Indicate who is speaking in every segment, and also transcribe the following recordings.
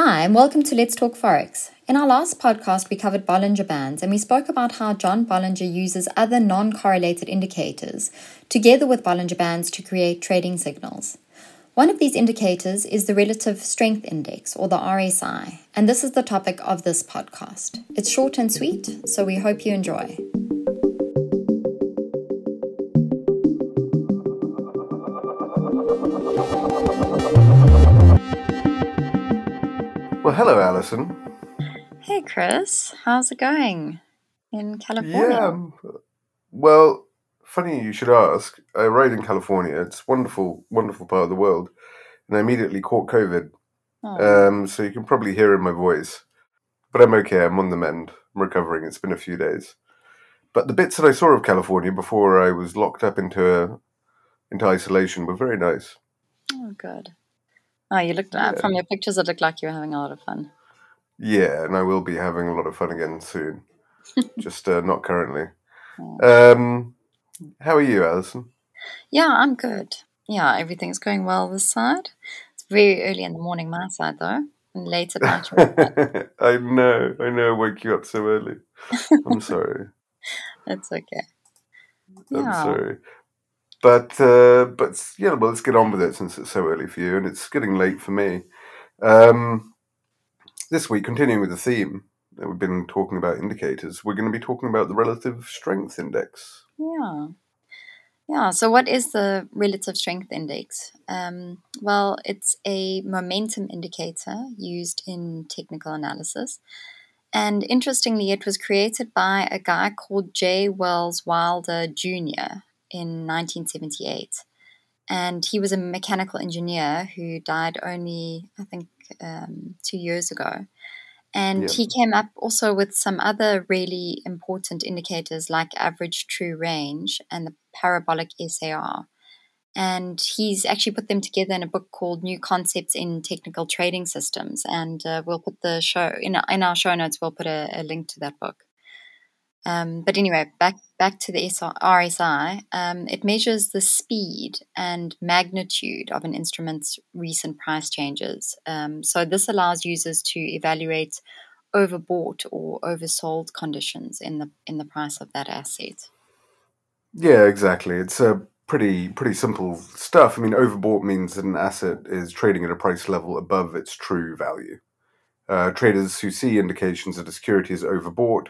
Speaker 1: Hi, and welcome to Let's Talk Forex. In our last podcast, we covered Bollinger Bands and we spoke about how John Bollinger uses other non correlated indicators together with Bollinger Bands to create trading signals. One of these indicators is the Relative Strength Index, or the RSI, and this is the topic of this podcast. It's short and sweet, so we hope you enjoy.
Speaker 2: Hello, Alison.
Speaker 1: Hey, Chris. How's it going in California?
Speaker 2: Yeah. um, Well, funny you should ask. I ride in California. It's a wonderful, wonderful part of the world, and I immediately caught COVID.
Speaker 1: Oh,
Speaker 2: Um, so you can probably hear in my voice, but I'm okay. I'm on the mend. I'm recovering. It's been a few days. But the bits that I saw of California before I was locked up into a, into isolation were very nice.
Speaker 1: oh, good. Oh, you looked
Speaker 2: Yeah.
Speaker 1: from your pictures. It looked like you were having a lot of fun.
Speaker 2: Yeah, and I will be having a lot of fun again soon. Just uh, not currently.
Speaker 1: Yeah.
Speaker 2: Um, how are you, Alison?
Speaker 1: Yeah, I'm good. Yeah, everything's going well this side. It's very early in the morning, my side though, and late at night.
Speaker 2: I know, I know. I woke you up so early. I'm sorry.
Speaker 1: It's okay.
Speaker 2: I'm sorry. But uh, but yeah, well, let's get on with it since it's so early for you and it's getting late for me. Um, this week, continuing with the theme that we've been talking about indicators, we're going to be talking about the relative strength index.
Speaker 1: Yeah. Yeah. So, what is the relative strength index? Um, well, it's a momentum indicator used in technical analysis. And interestingly, it was created by a guy called J. Welles Wilder Jr. in 1978. And he was a mechanical engineer who died only, I think, um, two years ago. And
Speaker 2: Yeah.
Speaker 1: he came up also with some other really important indicators like average true range and the parabolic SAR. And he's actually put them together in a book called New Concepts in Technical Trading Systems. And uh, we'll put the show in, our- in our show notes, we'll put a, a link to that book. Um, but anyway, back back to the RSI. Um, it measures the speed and magnitude of an instrument's recent price changes. Um, so this allows users to evaluate overbought or oversold conditions in the in the price of that asset.
Speaker 2: Yeah, exactly. It's a pretty pretty simple stuff. I mean, overbought means that an asset is trading at a price level above its true value. Uh, traders who see indications that a security is overbought,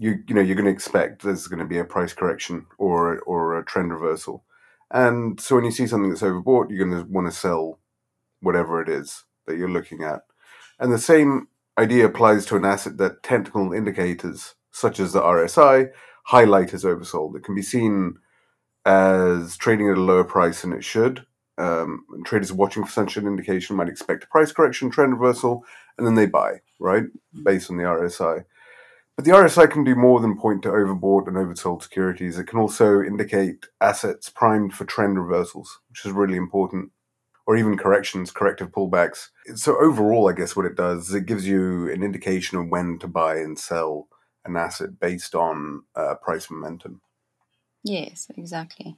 Speaker 2: you you know you're going to expect there's going to be a price correction or or a trend reversal. And so when you see something that's overbought, you're going to want to sell whatever it is that you're looking at. And the same idea applies to an asset that technical indicators such as the RSI highlight as oversold. It can be seen as trading at a lower price than it should. Um, traders watching for such an indication might expect a price correction, trend reversal, and then they buy, right, based on the RSI. But the RSI can do more than point to overbought and oversold securities. It can also indicate assets primed for trend reversals, which is really important, or even corrections, corrective pullbacks. So, overall, I guess what it does is it gives you an indication of when to buy and sell an asset based on uh, price momentum.
Speaker 1: Yes, exactly.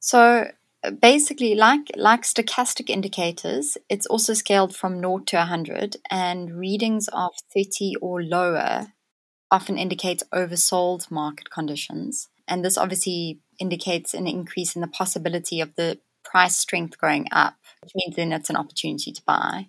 Speaker 1: So basically, like like stochastic indicators, it's also scaled from 0 to 100, and readings of 30 or lower often indicate oversold market conditions. And this obviously indicates an increase in the possibility of the price strength going up, which means then it's an opportunity to buy.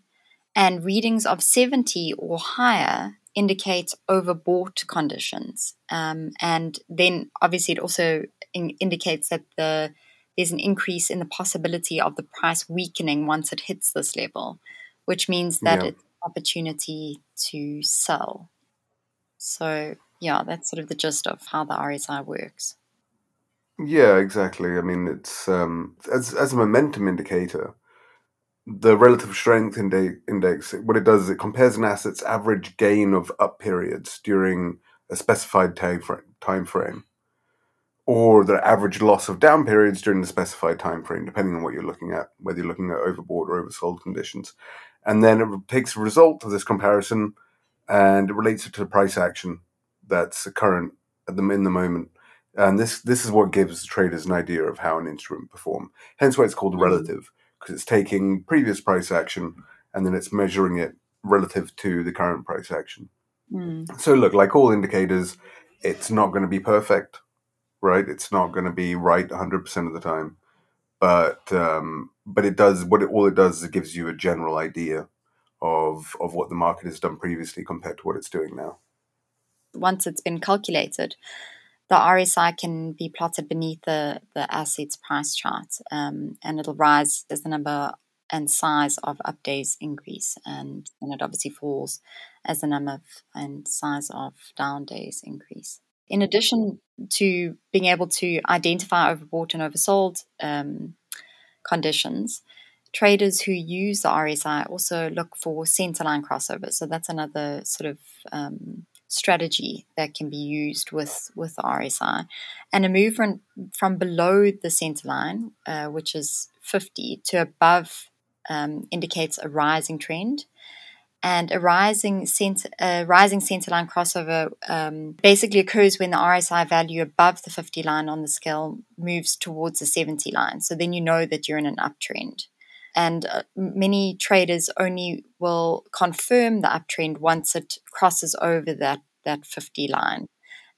Speaker 1: And readings of 70 or higher indicate overbought conditions. Um, and then obviously it also in- indicates that the there's an increase in the possibility of the price weakening once it hits this level, which means that
Speaker 2: Yeah.
Speaker 1: it's an opportunity to sell. So yeah, that's sort of the gist of how the RSI works.
Speaker 2: Yeah, exactly. I mean, it's um, as as a momentum indicator, the relative strength index. What it does is it compares an asset's average gain of up periods during a specified time frame, time frame, or the average loss of down periods during the specified time frame, depending on what you're looking at, whether you're looking at overbought or oversold conditions. And then it takes a result of this comparison and it relates it to the price action that's current at the in the moment. And this this is what gives the traders an idea of how an instrument perform. Hence why it's called
Speaker 1: Mhm.
Speaker 2: relative, because it's taking previous price action and then it's measuring it relative to the current price action.
Speaker 1: Mm.
Speaker 2: So look, like all indicators, it's not going to be perfect, right? It's not going to be right 100% of the time. But um, but it does what it all it does is it gives you a general idea of of what the market has done previously compared to what it's doing now.
Speaker 1: Once it's been calculated, the RSI can be plotted beneath the, the asset's price chart, um, and it'll rise as the number and size of up days increase, and then it obviously falls as the number of, and size of down days increase. In addition to being able to identify overbought and oversold um, conditions, traders who use the RSI also look for centerline crossovers. So that's another sort of um, strategy that can be used with with the RSI, and a movement from below the centerline, uh, which is 50, to above um, indicates a rising trend. And a rising center, a rising centerline crossover um, basically occurs when the RSI value above the 50 line on the scale moves towards the 70 line. So then you know that you're in an uptrend. And uh, many traders only will confirm the uptrend once it crosses over that, that 50 line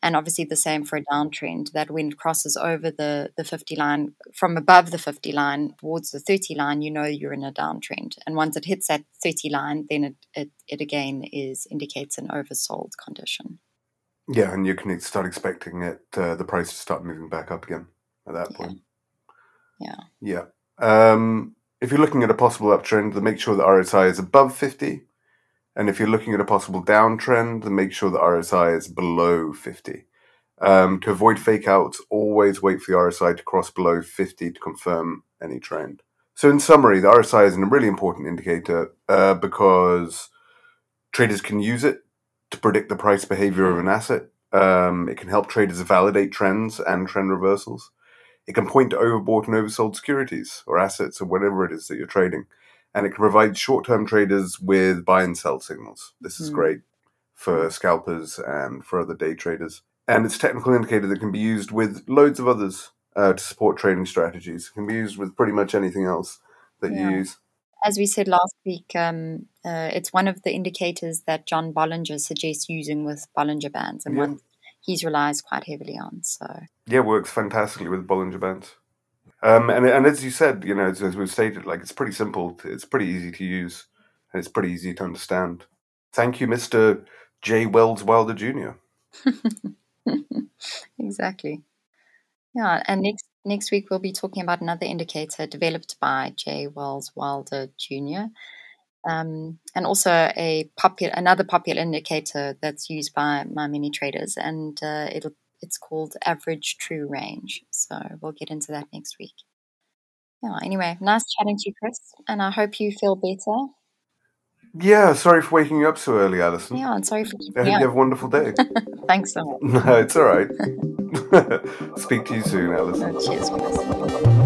Speaker 1: and obviously the same for a downtrend that when it crosses over the, the 50 line from above the 50 line towards the 30 line you know you're in a downtrend. And once it hits that 30 line then it, it, it again is indicates an oversold condition.
Speaker 2: Yeah and you can start expecting it uh, the price to start moving back up again at that point.
Speaker 1: Yeah.
Speaker 2: Yeah. Um, if you're looking at a possible uptrend then make sure the rsi is above 50 and if you're looking at a possible downtrend, then make sure the RSI is below 50. Um, to avoid fake outs, always wait for the RSI to cross below 50 to confirm any trend. So, in summary, the RSI is a really important indicator uh, because traders can use it to predict the price behavior of an asset. Um, it can help traders validate trends and trend reversals. It can point to overbought and oversold securities or assets or whatever it is that you're trading and it can provide short-term traders with buy and sell signals. This is
Speaker 1: Mm.
Speaker 2: great for scalpers and for other day traders. And it's a technical indicator that can be used with loads of others uh, to support trading strategies. It can be used with pretty much anything else that
Speaker 1: Yeah.
Speaker 2: you use.
Speaker 1: as we said last week um, uh, it's one of the indicators that john bollinger suggests using with bollinger bands and
Speaker 2: Yeah.
Speaker 1: one he relies quite heavily on so
Speaker 2: Yeah, works fantastically with Bollinger Bands. Um, and and as you said, you know, as, as we've stated, like it's pretty simple. It's pretty easy to use, and it's pretty easy to understand. Thank you, Mister J. Welles Wilder Jr.
Speaker 1: exactly yeah and next next week we'll be talking about another indicator developed by j welles wilder jr um, and also a popular another popular indicator that's used by my many traders and uh, it'll it's called average true range so we'll get into that next week yeah anyway nice chatting to you chris and i hope you feel better
Speaker 2: Yeah, sorry for waking you up so early, Alison.
Speaker 1: yeah and sorry for
Speaker 2: I hope you have a wonderful day.
Speaker 1: thanks so much
Speaker 2: no, it's all right. Speak to you soon, Alison.
Speaker 1: Uh, cheers chris